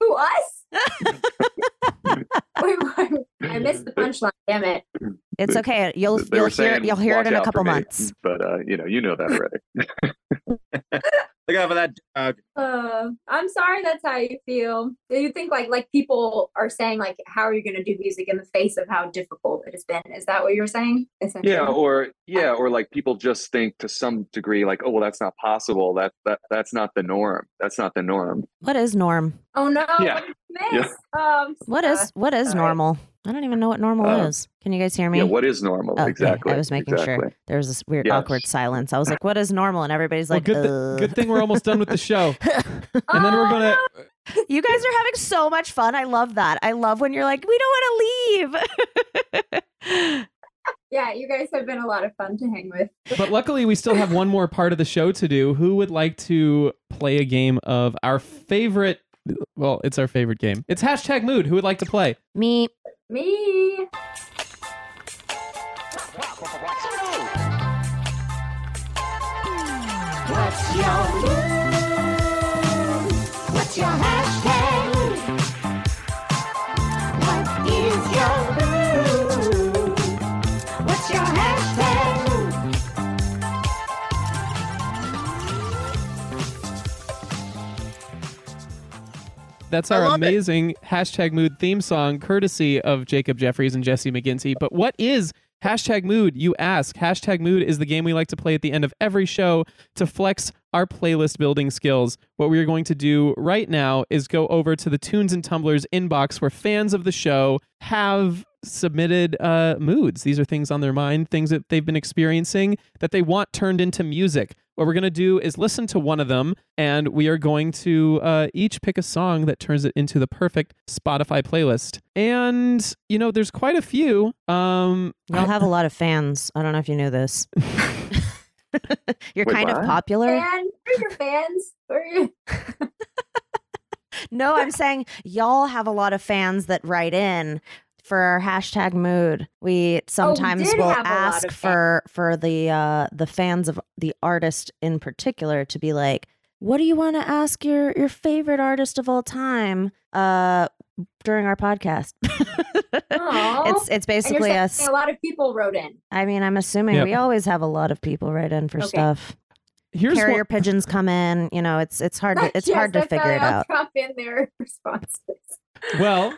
Who, us? Wait, what? I missed the punchline. Damn it. It's okay. You'll you'll hear saying, you'll hear it in a out for couple me," months. But uh, you know, you know that already. Look out for that dog. Uh, I'm sorry that's how you feel. Do you think like like people are saying like how are you going to do music in the face of how difficult it has been? Is that what you're saying? Yeah, or yeah, or like people just think to some degree, like, oh well, that's not possible. That that that's not the norm. That's not the norm. What is norm? Oh no. Yeah. What did you miss? Um. What uh, is what is sorry. normal? I don't even know what normal Uh, is. Can you guys hear me? Yeah, what is normal? Oh, okay. exactly. I was making sure. There was this weird Yes. awkward silence. I was like, "What is normal?" And everybody's Well, like, good, thi- "Uh." good thing we're almost done with the show. And then we're gonna. You guys are having so much fun. I love that. I love when you're like, "We don't want to leave." Yeah, you guys have been a lot of fun to hang with. But luckily, we still have one more part of the show to do. Who would like to play a game of our favorite? Well, it's our favorite game. It's hashtag mood. Who would like to play? Me. Me. What's your mood? What's your That's our love it. amazing hashtag mood theme song, courtesy of Jacob Jeffries and Jesse McGinty. But what is hashtag mood? You ask. Hashtag mood is the game we like to play at the end of every show to flex our playlist building skills, what we are going to do right now is go over to the Tunes and Tumblers inbox where fans of the show have submitted uh, moods. These are things on their mind, things that they've been experiencing that they want turned into music. What we're going to do is listen to one of them, and we are going to uh, each pick a song that turns it into the perfect Spotify playlist. And, you know, there's quite a few. Um, Y'all have a lot of fans. I don't know if you knew this. You're Wait, kind of popular. Fan, who are your fans? Who are you? No, I'm saying y'all have a lot of fans that write in for our hashtag mood. We sometimes did will have a lot ask for for the uh the fans of the artist in particular to be like, what do you want to ask your your favorite artist of all time uh during our podcast? Aw. it's it's basically us. a lot of people wrote in. I mean, I'm assuming Yep. we always have a lot of people write in for Okay. stuff. here's Carrier one- pigeons come in, you know, it's it's hard to it's Yes, hard to figure it I'll out. Drop in their responses. Well,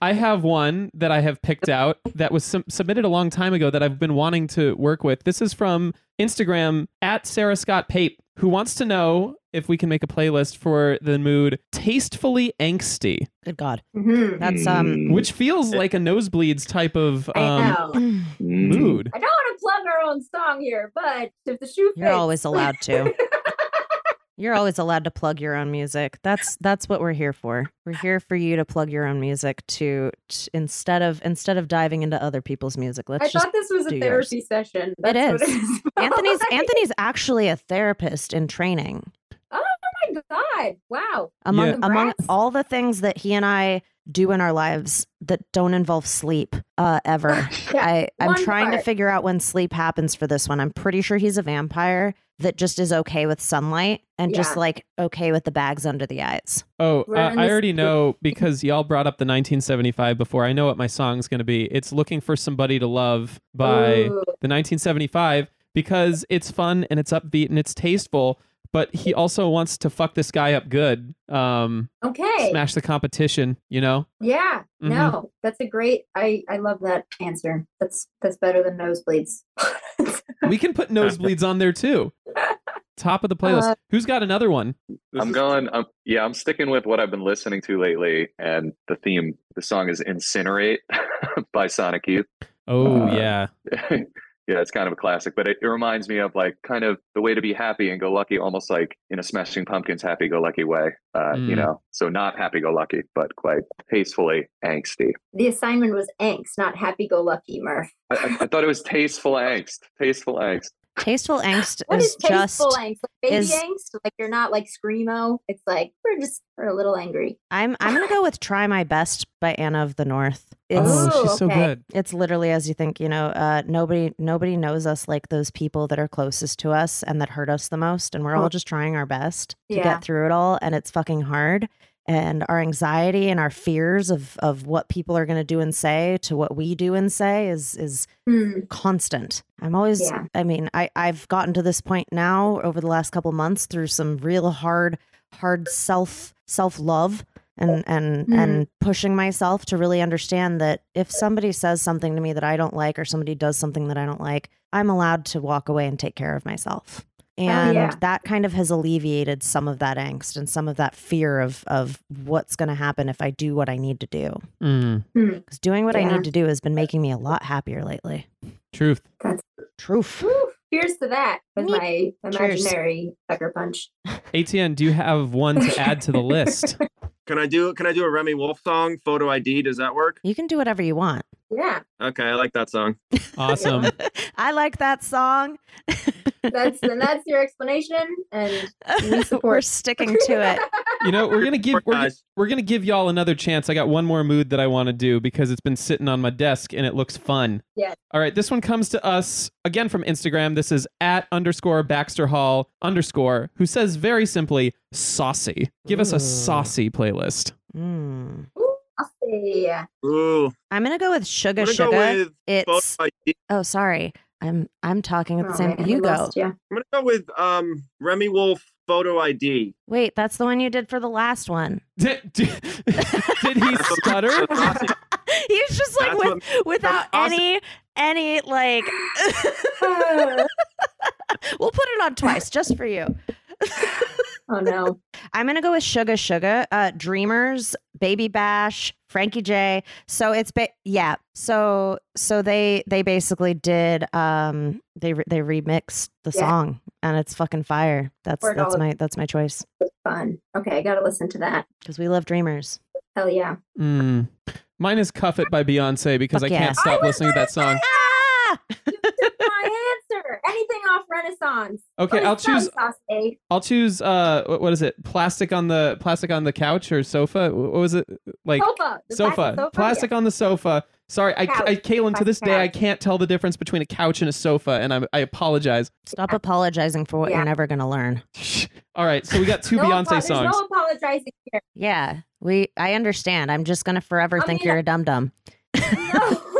I have one that I have picked out that was sub- submitted a long time ago that I've been wanting to work with. This is from Instagram at Sarah Scott Pape, who wants to know if we can make a playlist for the mood tastefully angsty, Good God. Mhm. That's um Mm, which feels like a nosebleeds type of I um, know. mm. mood. I don't want to plug our own song here, but if the shoe You're fits- always allowed to. You're always allowed to plug your own music. That's that's what we're here for. We're here for you to plug your own music to, t instead of instead of diving into other people's music. Let's I just thought this was do a yours. therapy session. That's It what is. is. Anthony's Anthony's actually a therapist in training. My god! Wow. Among Yeah. among all the things that he and I do in our lives that don't involve sleep uh, ever. Yeah, I, I'm one trying to figure out when sleep happens for this one. I'm pretty sure he's a vampire that just is okay with sunlight and just like okay with the bags under the eyes. Oh, uh, I already group. know because y'all brought up the 1975 before. I know what my song's going to be. It's Looking for Somebody to Love by Ooh. the 1975 because it's fun and it's upbeat and it's tasteful. But he also wants to fuck this guy up good, um, Okay. smash the competition. You know, Yeah. Mhm. No, that's a great. I I love that answer. That's that's better than nosebleeds. we can put nosebleeds on there too. Top of the playlist. Uh, Who's got another one? I'm is- going. Um, yeah, I'm sticking with what I've been listening to lately, and the theme, the song is "Incinerate" by Sonic Youth. Oh Uh, yeah, yeah, it's kind of a classic, but it, it reminds me of like kind of the way to be happy and go lucky, almost like in a Smashing Pumpkins happy go lucky way. Uh, You Mm. know, so not happy go lucky, but quite tastefully angsty. the assignment was angst, not happy go lucky, Murph. I, I, I thought it was tasteful angst. Tasteful angst. Tasteful angst What is is tasteful just angst? Like baby is- angst? Like you're not like screamo. It's like we're just we're a little angry. I'm I'm gonna go with "Try My Best" by Anna of the North. It's oh, she's so okay. good. it's literally as you think. You know, uh, nobody nobody knows us like those people that are closest to us and that hurt us the most, and we're all Oh. just trying our best to Yeah. get through it all, and it's fucking hard. And our anxiety and our fears of of what people are gonna do and say to what we do and say is is Hmm. constant. I'm always Yeah. I mean, I I've gotten to this point now over the last couple months through some real hard hard self self-love and and Mm. and pushing myself to really understand that if somebody says something to me that I don't like or somebody does something that I don't like, I'm allowed to walk away and take care of myself. And yeah. that kind of has alleviated some of that angst and some of that fear of of what's going to happen if I do what I need to do. Mm, Because doing what I need to do has been making me a lot happier lately. truth. Truth. Woo, Cheers to that with Meep. my imaginary sucker punch. Etienne, do you have one to add to the list? Can I do can I do a Remi Wolf song? Photo ID. Does that work? You can do whatever you want. Yeah, Okay, I like that song. Awesome. I like that song. that's and that's your explanation, and we We're sticking to it. You know, we're gonna give we're, we're gonna give y'all another chance. I got one more mood that I want to do because it's been sitting on my desk and it looks fun. Yeah. All right, this one comes to us again from Instagram. This is at underscore Baxter Hall underscore who says very simply saucy. Give us a saucy playlist. Mm. Ooh, I'll say, Ooh, I'm gonna go with Sugar I'm Sugar. go with it's oh sorry. I'm I'm talking at the oh, same. man, You go. lost. I'm gonna go with um Remi Wolf photo ID. Wait, that's the one you did for the last one. Did, did, did he stutter? He's just like That's with, without awesome. any any like. we'll put it on twice just for you. Oh no. I'm gonna go with Sugar Sugar, uh, Dreamers, Baby Bash, Frankie J. So it's ba- yeah. So so they they basically did um they re- they remixed the Yeah. song and it's fucking fire. That's Word that's all- my that's my choice Fun. Okay, I gotta listen to that. because we love Dreamers. Hell yeah. Mm. Mine is "Cuff It" by Beyonce because Fuck I yeah. can't stop I listening to gonna that song. Ah! You took my answer. Anything off Renaissance. Okay, I'll choose. Renaissance, eh? I'll choose. Uh, what- what is it? Plastic on the plastic on the couch or sofa? What was it? Like sofa. The sofa. plastic sofa. Plastic yeah. on the sofa. Sorry, I, Couch. I Kaylin, to this Plastic day, I can't tell the difference between a couch and a sofa, and I, I apologize. Stop apologizing for what Yeah. you're never gonna learn. All right, so we got two No Beyonce apo- there's songs. No apologizing here. Yeah, we. I understand. I'm just gonna forever I think mean, you're a dum dum. No, no.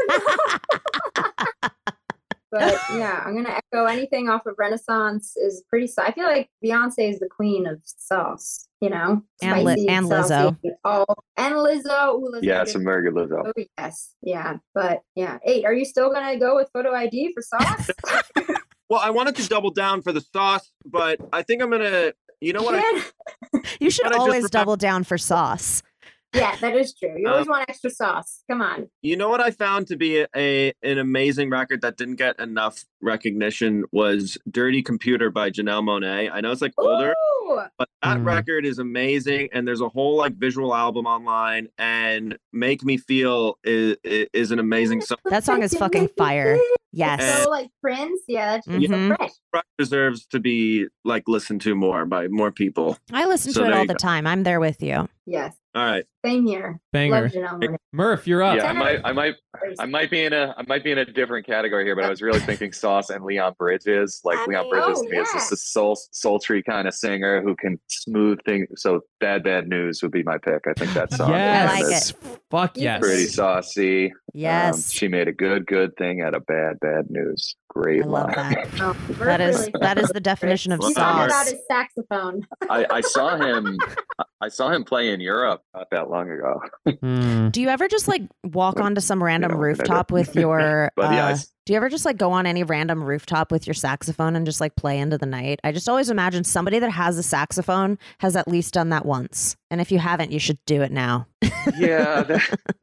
But yeah, I'm gonna echo anything off of Renaissance is pretty. I feel like Beyonce is the queen of sauce. You know, And Li- and Lizzo. Oh, and Lizzo. Ooh, Lizzo Yeah, did- some very good Lizzo. Oh yes, yeah, but yeah. Hey, are you still gonna go with photo ID for sauce? Well, I wanted to double down for the sauce, but I think I'm gonna. You know what? I, Man. You should But I just always double down for sauce. Yeah, that is true. You always Um, want extra sauce. Come on. you know what I found to be a an amazing record that didn't get enough recognition was "Dirty Computer" by Janelle Monáe. I know it's like older, Ooh, but that Mm. record is amazing and there's a whole like visual album online and make me feel is, is an amazing song That song is fucking fire. Yes. So like Prince, yeah, that's just so fresh. Deserves to be like listened to more by more people I listen So to it all the go. time. I'm there with you. Yes, all right same here. Banger. Love Murph, you're up. Yeah, I might, I might, I might be in a, I might be in a different category here, but I was really thinking Sauce and Leon Bridges. Like I Leon mean, Bridges oh, to me is just a soul, sultry kind of singer who can smooth things. So bad, bad news would be my pick. I think that song. Yes. I like is Fuck yes. Pretty saucy. Um, Yes. she made a good, good thing out of bad, bad news. Great I love that. Oh, that is that is the definition of Well, He's about his saxophone. I, I saw him. I saw him play in Europe not that long ago. Hmm. Do you ever just like walk onto some random know, rooftop with your But yeah, uh, s- Do you ever just like go on any random rooftop with your saxophone and just like play into the night? I just always imagine somebody that has a saxophone has at least done that once. And if you haven't, you should do it now. yeah. that- Well,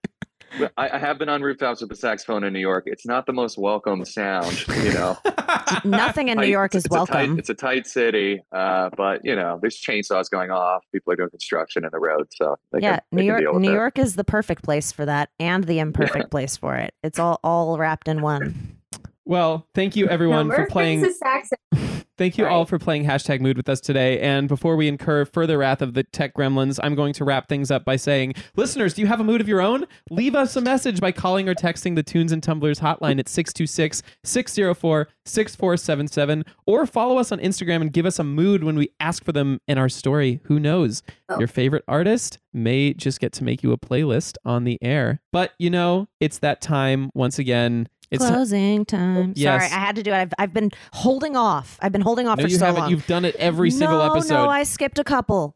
I, I have been on rooftops with the saxophone in New York. It's not the most welcome sound, you know. Nothing in New tight- York is it's a tight- welcome. it's a tight city, uh, but you know, there's chainsaws going off. People are doing construction in the road, so they yeah, can, New York New it. York is the perfect place for that and the imperfect place for it. It's all all wrapped in one. Well, thank you everyone no, for Murph playing. Brings the sax. Thank you all Right. for playing hashtag mood with us today. And before we incur further wrath of the tech gremlins, I'm going to wrap things up by saying, listeners, do you have a mood of your own? Leave us a message by calling or texting the Tunes and Tumblers hotline at 626 604 6477 or follow us on Instagram and give us a mood when we ask for them in our story. Who knows? Oh. Your favorite artist may just get to make you a playlist on the air. But you know, it's that time once again. It's Closing time. Yes. Sorry, I had to do it. I've, I've been holding off. I've been holding off no, for you so haven't. long. You've done it every single no, episode. No, I skipped a couple.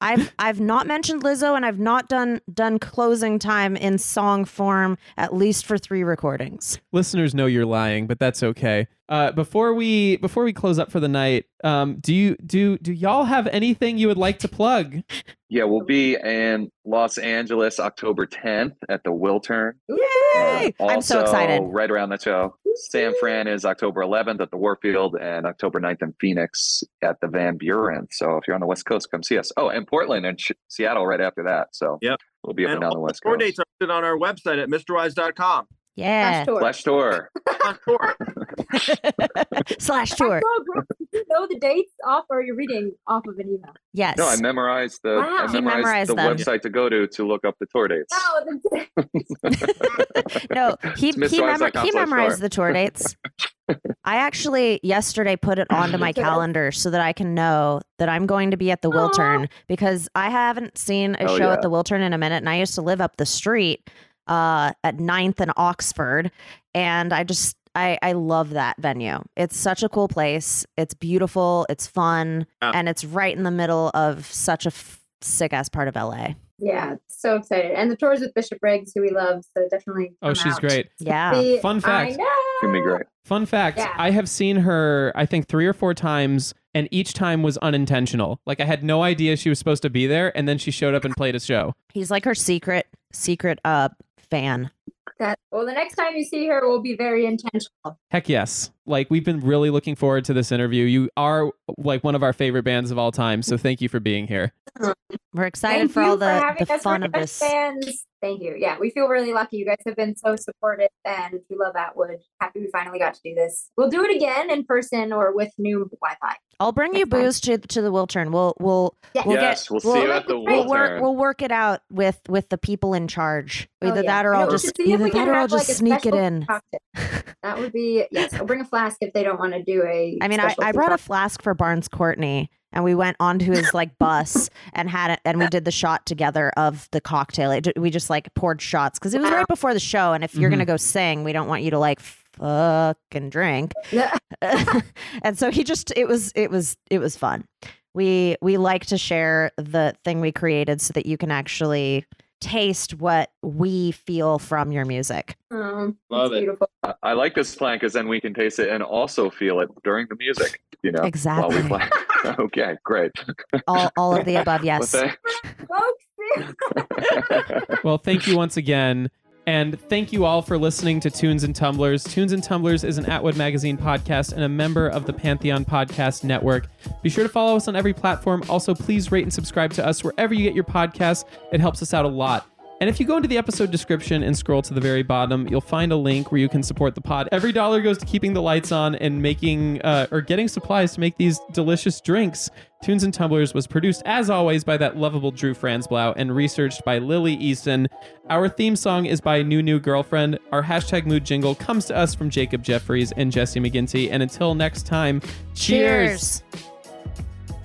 I've I've not mentioned Lizzo and I've not done done closing time in song form at least for three recordings. listeners know you're lying, but that's okay. Uh, before we before we close up for the night, um, do you do do y'all have anything you would like to plug? Yeah, we'll be in Los Angeles October 10th at the Wiltern. Yay! Uh, I'm so also, excited. Right around the show. San Fran is October 11th at the Warfield and October 9th in Phoenix at the Van Buren. So if you're on the West Coast, come see us. Oh, and Portland and Ch- Seattle right after that. So Yep. we'll be up and, and down the West Coast. dates are listed on our website at misterwives.com Yeah. Tour. Flash tour. on tour. Slash tour. So great. Did you know the dates off, or you're reading off of an email? Yes. No, I memorized the Wow. I memorized, memorized the them. website to go to to look up the tour dates. No, the, no, he he, Mr. memor- Isaac he memorized the tour dates. I actually yesterday put it onto my calendar so that I can know that I'm going to be at the Aw. Wiltern because I haven't seen a Oh, show yeah. at the Wiltern in a minute, and I used to live up the street uh, at 9th and Oxford, and I just I I love that venue. It's such a cool place. It's beautiful. It's fun, Yeah. and it's right in the middle of such a f- sick ass part of LA. yeah, so excited. And the tours with Bishop Briggs, who we love, so definitely. Oh, come she's out. great. Yeah. See, Fun I fact. know. It's gonna be great. Fun fact: Yeah. I have seen her, I think three or four times, and each time was unintentional. Like I had no idea she was supposed to be there, and then she showed up and played a show. He's like her secret, secret uh fan. That well, the next time you see her will be very intentional. Heck yes. Like we've been really looking forward to this interview. You are like one of our favorite bands of all time, so thank you for being here. We're excited Thank for all the, having the fun of best this. Fans. Thank you. Yeah, we feel really lucky. You guys have been so supportive, and we love Atwood. Happy we finally got to do this. We'll do it again in person or with new Wi-Fi. I'll bring you booze to to the Wiltern. We'll we'll Yeah. we'll yes, get we'll see you at the we'll work we'll work it out with with the people in charge. Oh, Either yeah. that or I know, I'll just should see if either we can that or I'll just like, a sneak it in. cocktail. That would be yes. I'll bring a flask if they don't want to do a. I mean, I, I specialty brought a flask for Barns Courtney, and we went onto his like bus and had it, and we did the shot together of the cocktail. It, we just like poured shots because it was right before the show, and if you're gonna mm-hmm. go sing, we don't want you to like fucking drink. Yeah. and so he just it was it was it was fun. We we like to share the thing we created so that you can actually taste what we feel from your music. Um, Love it's it. Beautiful. I- I like this plan because then we can taste it and also feel it during the music. You know, Exactly. While we play. okay, great. All all of the above, yes. Well, thank you once again. And thank you all for listening to Tunes and Tumblers. Tunes and Tumblers is an Atwood Magazine podcast and a member of the Pantheon Podcast Network. Be sure to follow us on every platform. Also, please rate and subscribe to us wherever you get your podcasts. It helps us out a lot. And if you go into the episode description and scroll to the very bottom, you'll find a link where you can support the pod. Every dollar goes to keeping the lights on and making uh, or getting supplies to make these delicious drinks. Tunes and Tumblers was produced, as always, by that lovable Drew Franzblau and researched by Lily Easton. Our theme song is by New New Girlfriend. Our hashtag mood jingle comes to us from Jacob Jeffries and Jesse McGinty. And until next time, cheers.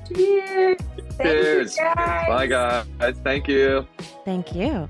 cheers. Thank Cheers. You guys. Bye, guys. Thank you. Thank you.